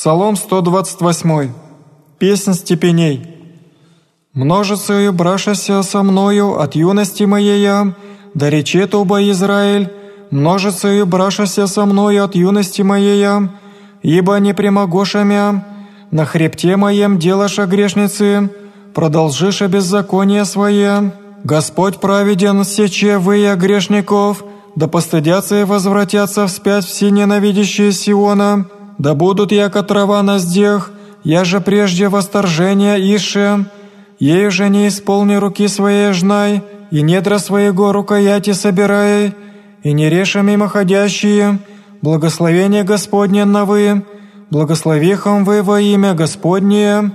Псалом 128. Песнь степеней. «Множицею брашася со мною от юности моей, да речет оба Израиль, множицею брашася со мною от юности моей, ибо не прямогошамя, на хребте моем делаша грешницы, продолжиша беззаконие свое. Господь праведен сече вы грешников, да постыдятся и возвратятся вспять все ненавидящие Сиона, да будут яко трава на здех, я же прежде восторжения ише, ей же не исполни руки своей жнай, и недра своего рукояти собирай, и не реша мимоходящие, благословение Господне на вы, благословихом вы во имя Господнее,